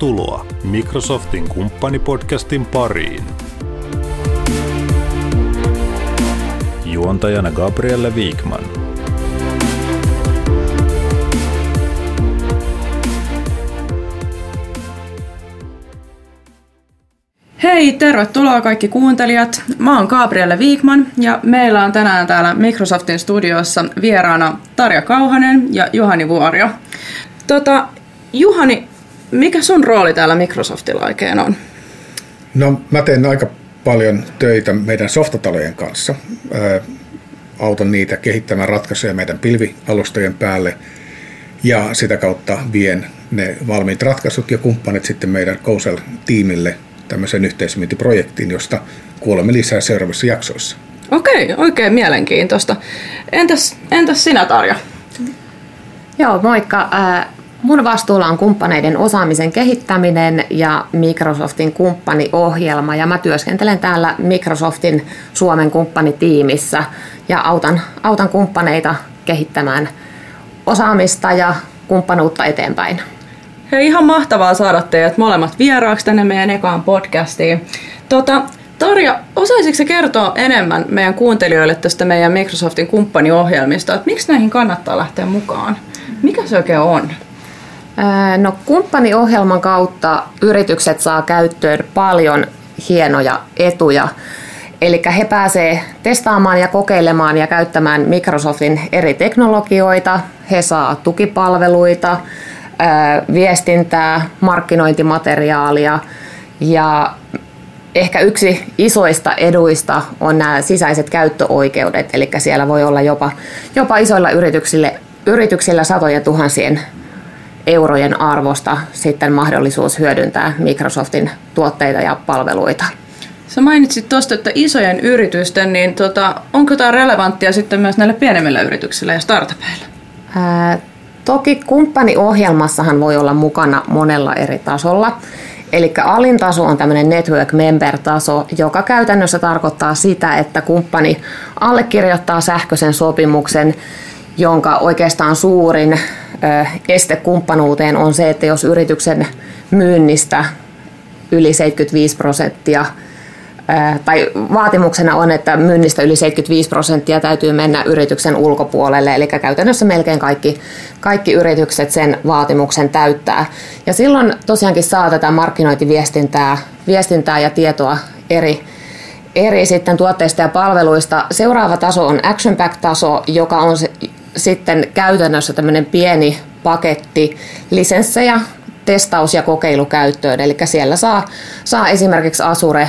Tervetuloa Microsoftin kumppanipodcastin pariin. Juontajana Gabrielle Wikman. Hei, tervetuloa kaikki kuuntelijat. Mä oon Gabrielle Wikman ja meillä on tänään täällä Microsoftin studiossa vieraana Tarja Kauhanen ja Juhani Vuorio. Tota, Juhani, mikä sun rooli täällä Microsoftilla oikein on? No mä teen aika paljon töitä meidän softatalojen kanssa. Ää, autan niitä kehittämään ratkaisuja meidän pilvialustojen päälle ja sitä kautta vien ne valmiit ratkaisut ja kumppanit sitten meidän Kousel-tiimille tämmöisen yhteismyyntiprojektiin, josta kuulemme lisää seuraavissa jaksoissa. Okei, oikein mielenkiintoista. Entäs, entäs sinä Tarja? Joo, moikka. Mun vastuulla on kumppaneiden osaamisen kehittäminen ja Microsoftin kumppaniohjelma ja mä työskentelen täällä Microsoftin Suomen kumppanitiimissä ja autan, autan kumppaneita kehittämään osaamista ja kumppanuutta eteenpäin. Hei, ihan mahtavaa saada teidät molemmat vieraaksi tänne meidän ekaan podcastiin. Tota, Tarja, osaisitko kertoa enemmän meidän kuuntelijoille tästä meidän Microsoftin kumppaniohjelmista, että miksi näihin kannattaa lähteä mukaan? Mikä se oikein on? No kumppaniohjelman kautta yritykset saa käyttöön paljon hienoja etuja. Eli he pääsee testaamaan ja kokeilemaan ja käyttämään Microsoftin eri teknologioita. He saa tukipalveluita, viestintää, markkinointimateriaalia ja ehkä yksi isoista eduista on nämä sisäiset käyttöoikeudet, eli siellä voi olla jopa, jopa isoilla yrityksillä, yrityksillä satoja tuhansien eurojen arvosta sitten mahdollisuus hyödyntää Microsoftin tuotteita ja palveluita. Sä mainitsit tuosta, että isojen yritysten, niin tota, onko tämä relevanttia sitten myös näille pienemmillä yrityksillä ja startupeilla? Ää, toki kumppaniohjelmassahan voi olla mukana monella eri tasolla. Eli alin taso on tämmöinen network member-taso, joka käytännössä tarkoittaa sitä, että kumppani allekirjoittaa sähköisen sopimuksen, jonka oikeastaan suurin este kumppanuuteen on se, että jos yrityksen myynnistä yli 75 prosenttia tai vaatimuksena on, että myynnistä yli 75 prosenttia täytyy mennä yrityksen ulkopuolelle, eli käytännössä melkein kaikki, kaikki yritykset sen vaatimuksen täyttää. Ja silloin tosiaankin saa tätä markkinointiviestintää viestintää ja tietoa eri, eri sitten tuotteista ja palveluista. Seuraava taso on Action Pack-taso, joka on se, sitten käytännössä tämmöinen pieni paketti lisenssejä testaus- ja kokeilukäyttöön. Eli siellä saa, saa esimerkiksi Azure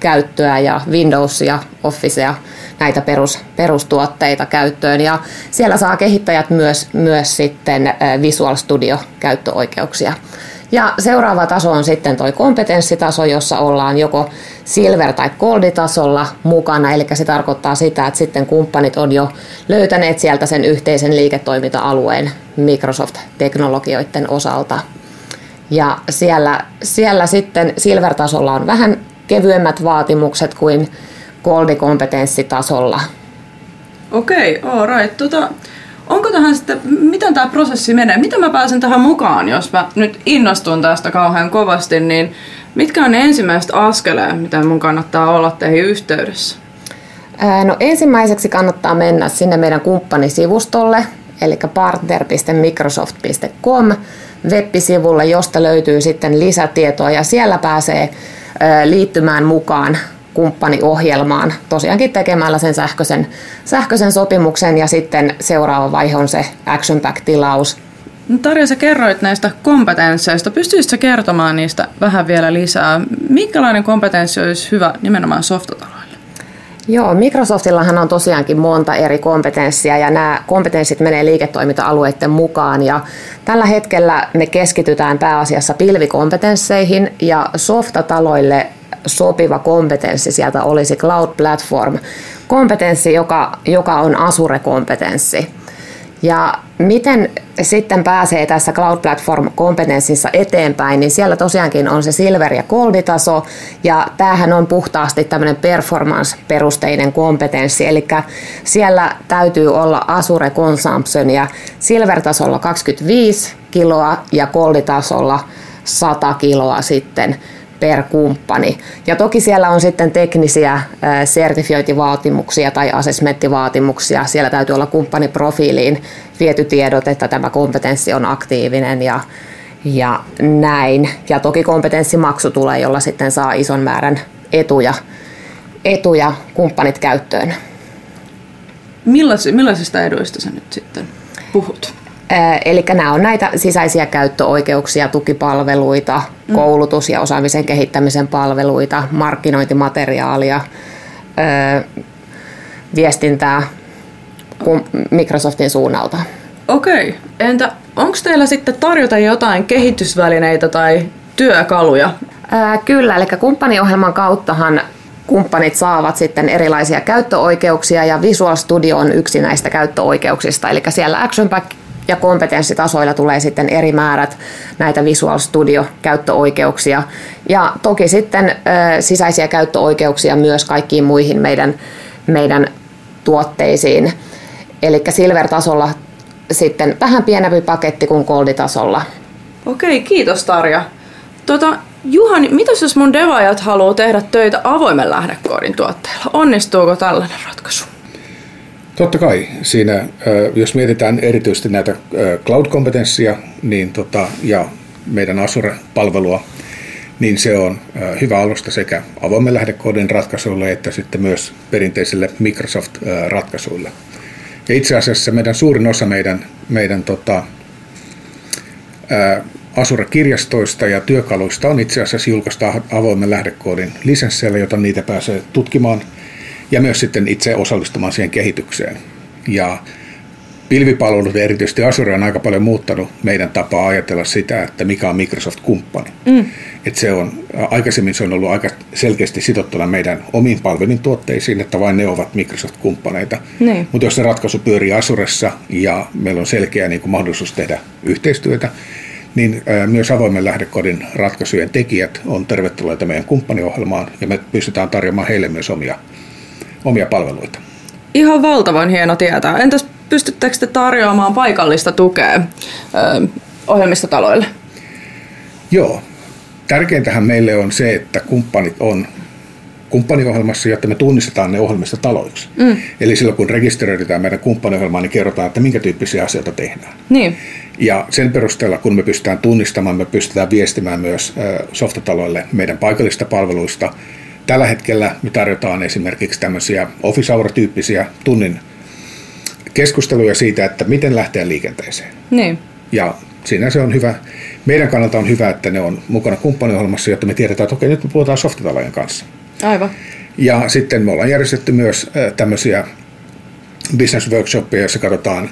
käyttöä ja Windows ja Officea, näitä perus, perustuotteita käyttöön. Ja siellä saa kehittäjät myös, myös sitten Visual Studio käyttöoikeuksia. Ja seuraava taso on sitten tuo kompetenssitaso, jossa ollaan joko silver- tai gold-tasolla mukana, eli se tarkoittaa sitä, että sitten kumppanit on jo löytäneet sieltä sen yhteisen liiketoiminta-alueen Microsoft-teknologioiden osalta. Ja siellä, siellä sitten silver-tasolla on vähän kevyemmät vaatimukset kuin goldikompetenssitasolla. Okei, okay, all right. Tota, onko tähän sitten, miten tämä prosessi menee? Miten mä pääsen tähän mukaan, jos mä nyt innostun tästä kauhean kovasti, niin mitkä on ne ensimmäiset askeleet, mitä mun kannattaa olla teihin yhteydessä? No ensimmäiseksi kannattaa mennä sinne meidän kumppanisivustolle, eli partner.microsoft.com web-sivulle, josta löytyy sitten lisätietoa ja siellä pääsee liittymään mukaan kumppaniohjelmaan, tosiaankin tekemällä sen sähköisen, sähköisen sopimuksen ja sitten seuraava vaihe on se Action Pack-tilaus. No Tarja, sä kerroit näistä kompetensseista. Pystyisitkö kertomaan niistä vähän vielä lisää? Minkälainen kompetenssi olisi hyvä nimenomaan softataloille? Joo, Microsoftillahan on tosiaankin monta eri kompetenssia ja nämä kompetenssit menee liiketoiminta-alueiden mukaan ja tällä hetkellä me keskitytään pääasiassa pilvikompetensseihin ja softataloille sopiva kompetenssi sieltä olisi Cloud Platform. Kompetenssi, joka, joka on Azure-kompetenssi. Ja miten sitten pääsee tässä Cloud Platform-kompetenssissa eteenpäin, niin siellä tosiaankin on se Silver- ja Gold-taso, ja tämähän on puhtaasti tämmöinen performance-perusteinen kompetenssi, eli siellä täytyy olla Azure Consumption ja Silver-tasolla 25 kiloa ja Gold-tasolla 100 kiloa sitten per kumppani. Ja toki siellä on sitten teknisiä sertifiointivaatimuksia tai assessmenttivaatimuksia. Siellä täytyy olla kumppaniprofiiliin viety tiedot, että tämä kompetenssi on aktiivinen ja, ja näin. Ja toki kompetenssimaksu tulee, jolla sitten saa ison määrän etuja, etuja kumppanit käyttöön. millaisista eduista sä nyt sitten puhut? Eli nämä on näitä sisäisiä käyttöoikeuksia, tukipalveluita, mm. koulutus- ja osaamisen kehittämisen palveluita, markkinointimateriaalia, viestintää Microsoftin suunnalta. Okei. Entä onko teillä sitten tarjota jotain kehitysvälineitä tai työkaluja? Ää, kyllä, eli kumppaniohjelman kauttahan kumppanit saavat sitten erilaisia käyttöoikeuksia ja Visual Studio on yksi näistä käyttöoikeuksista. Eli siellä Action Pack ja kompetenssitasoilla tulee sitten eri määrät näitä Visual Studio-käyttöoikeuksia. Ja toki sitten sisäisiä käyttöoikeuksia myös kaikkiin muihin meidän, meidän tuotteisiin. Eli Silver-tasolla sitten vähän pienempi paketti kuin Gold-tasolla. Okei, kiitos Tarja. Tota, Juhani, mitä jos mun devaajat haluaa tehdä töitä avoimen lähdekoodin tuotteella? Onnistuuko tällainen ratkaisu? Totta kai. Siinä, jos mietitään erityisesti näitä cloud-kompetenssia niin tota, ja meidän Azure-palvelua, niin se on hyvä alusta sekä avoimen lähdekoodin ratkaisuille että sitten myös perinteisille Microsoft-ratkaisuille. Ja itse asiassa meidän suurin osa meidän, meidän tota, Azure-kirjastoista ja työkaluista on itse asiassa julkaista avoimen lähdekoodin lisensseillä, jota niitä pääsee tutkimaan – ja myös sitten itse osallistumaan siihen kehitykseen. Ja pilvipalvelut ja erityisesti Azure on aika paljon muuttanut meidän tapaa ajatella sitä, että mikä on Microsoft-kumppani. Mm. Et se on, aikaisemmin se on ollut aika selkeästi sitottuna meidän omiin palvelin tuotteisiin, että vain ne ovat Microsoft-kumppaneita. Niin. Mutta jos se ratkaisu pyörii Azuressa ja meillä on selkeä niin kuin mahdollisuus tehdä yhteistyötä, niin myös avoimen lähdekodin ratkaisujen tekijät on tervetulleita meidän kumppaniohjelmaan ja me pystytään tarjoamaan heille myös omia omia palveluita. Ihan valtavan hieno tietää. Entäs pystyttekö te tarjoamaan paikallista tukea ö, ohjelmistotaloille? Joo. Tärkeintähän meille on se, että kumppanit on kumppaniohjelmassa, jotta me tunnistetaan ne ohjelmistotaloiksi. Mm. Eli silloin kun rekisteröidään meidän kumppaniohjelmaa, niin kerrotaan, että minkä tyyppisiä asioita tehdään. Niin. Ja sen perusteella, kun me pystytään tunnistamaan, me pystytään viestimään myös softataloille meidän paikallista palveluista – Tällä hetkellä me tarjotaan esimerkiksi tämmöisiä office hour-tyyppisiä tunnin keskusteluja siitä, että miten lähteä liikenteeseen. Niin. Ja siinä se on hyvä. Meidän kannalta on hyvä, että ne on mukana kumppaniohjelmassa, jotta me tiedetään, että okei, nyt me puhutaan softatalojen kanssa. Aivan. Ja sitten me ollaan järjestetty myös tämmöisiä business workshopia, joissa katsotaan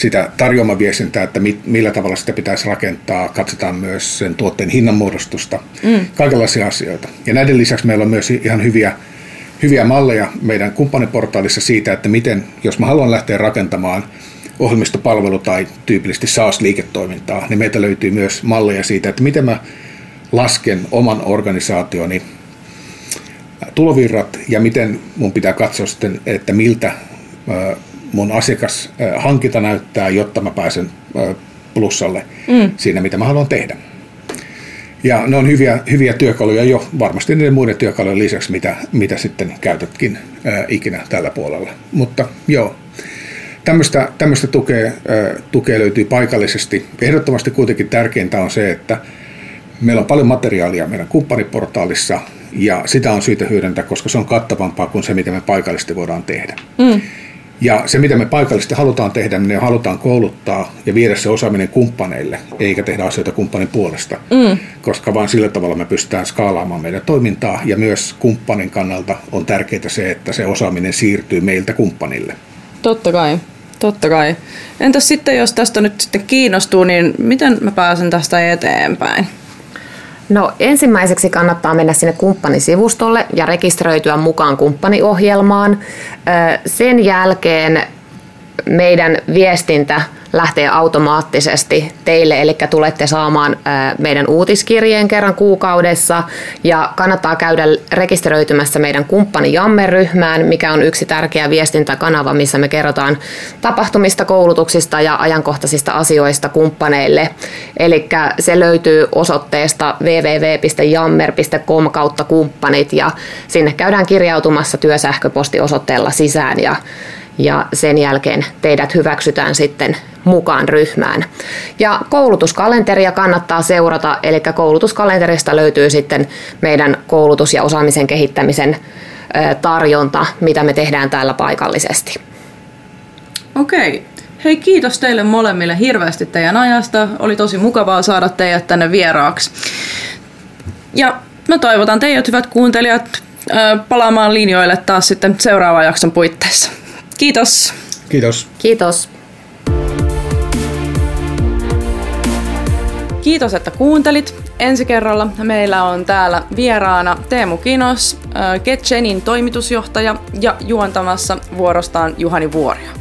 sitä tarjoamaviestintää, että millä tavalla sitä pitäisi rakentaa. Katsotaan myös sen tuotteen hinnanmuodostusta, mm. kaikenlaisia asioita. Ja näiden lisäksi meillä on myös ihan hyviä, hyviä malleja meidän kumppaniportaalissa siitä, että miten, jos mä haluan lähteä rakentamaan ohjelmistopalvelu tai tyypillisesti SaaS-liiketoimintaa, niin meiltä löytyy myös malleja siitä, että miten mä lasken oman organisaationi tulovirrat ja miten mun pitää katsoa sitten, että miltä mun asiakashankinta näyttää, jotta mä pääsen plussalle mm. siinä, mitä mä haluan tehdä. Ja ne on hyviä, hyviä työkaluja jo varmasti niiden muiden työkalujen lisäksi, mitä, mitä sitten käytätkin ää, ikinä tällä puolella. Mutta joo, tämmöistä, tämmöistä tukea, ää, tukea löytyy paikallisesti. Ehdottomasti kuitenkin tärkeintä on se, että meillä on paljon materiaalia meidän kumppaniportaalissa ja sitä on syytä hyödyntää, koska se on kattavampaa kuin se, mitä me paikallisesti voidaan tehdä. Mm. Ja se, mitä me paikallisesti halutaan tehdä, niin me halutaan kouluttaa ja viedä se osaaminen kumppaneille, eikä tehdä asioita kumppanin puolesta. Mm. Koska vain sillä tavalla me pystytään skaalaamaan meidän toimintaa, ja myös kumppanin kannalta on tärkeää se, että se osaaminen siirtyy meiltä kumppanille. Totta kai. Totta kai. Entäs sitten, jos tästä nyt sitten kiinnostuu, niin miten mä pääsen tästä eteenpäin? No ensimmäiseksi kannattaa mennä sinne kumppanisivustolle ja rekisteröityä mukaan kumppaniohjelmaan. Sen jälkeen meidän viestintä lähtee automaattisesti teille, eli tulette saamaan meidän uutiskirjeen kerran kuukaudessa ja kannattaa käydä rekisteröitymässä meidän kumppani Jamme-ryhmään, mikä on yksi tärkeä viestintäkanava, missä me kerrotaan tapahtumista, koulutuksista ja ajankohtaisista asioista kumppaneille. Eli se löytyy osoitteesta www.jammer.com kautta kumppanit ja sinne käydään kirjautumassa työsähköpostiosoitteella sisään ja ja sen jälkeen teidät hyväksytään sitten mukaan ryhmään. Ja koulutuskalenteria kannattaa seurata, eli koulutuskalenterista löytyy sitten meidän koulutus- ja osaamisen kehittämisen tarjonta, mitä me tehdään täällä paikallisesti. Okei. Hei, kiitos teille molemmille hirveästi teidän ajasta. Oli tosi mukavaa saada teidät tänne vieraaksi. Ja mä toivotan teidät, hyvät kuuntelijat, palaamaan linjoille taas sitten seuraavan jakson puitteissa. Kiitos. Kiitos. Kiitos. Kiitos, että kuuntelit. Ensi kerralla meillä on täällä vieraana Teemu Kinos, Getchenin toimitusjohtaja ja juontamassa vuorostaan Juhani Vuorio.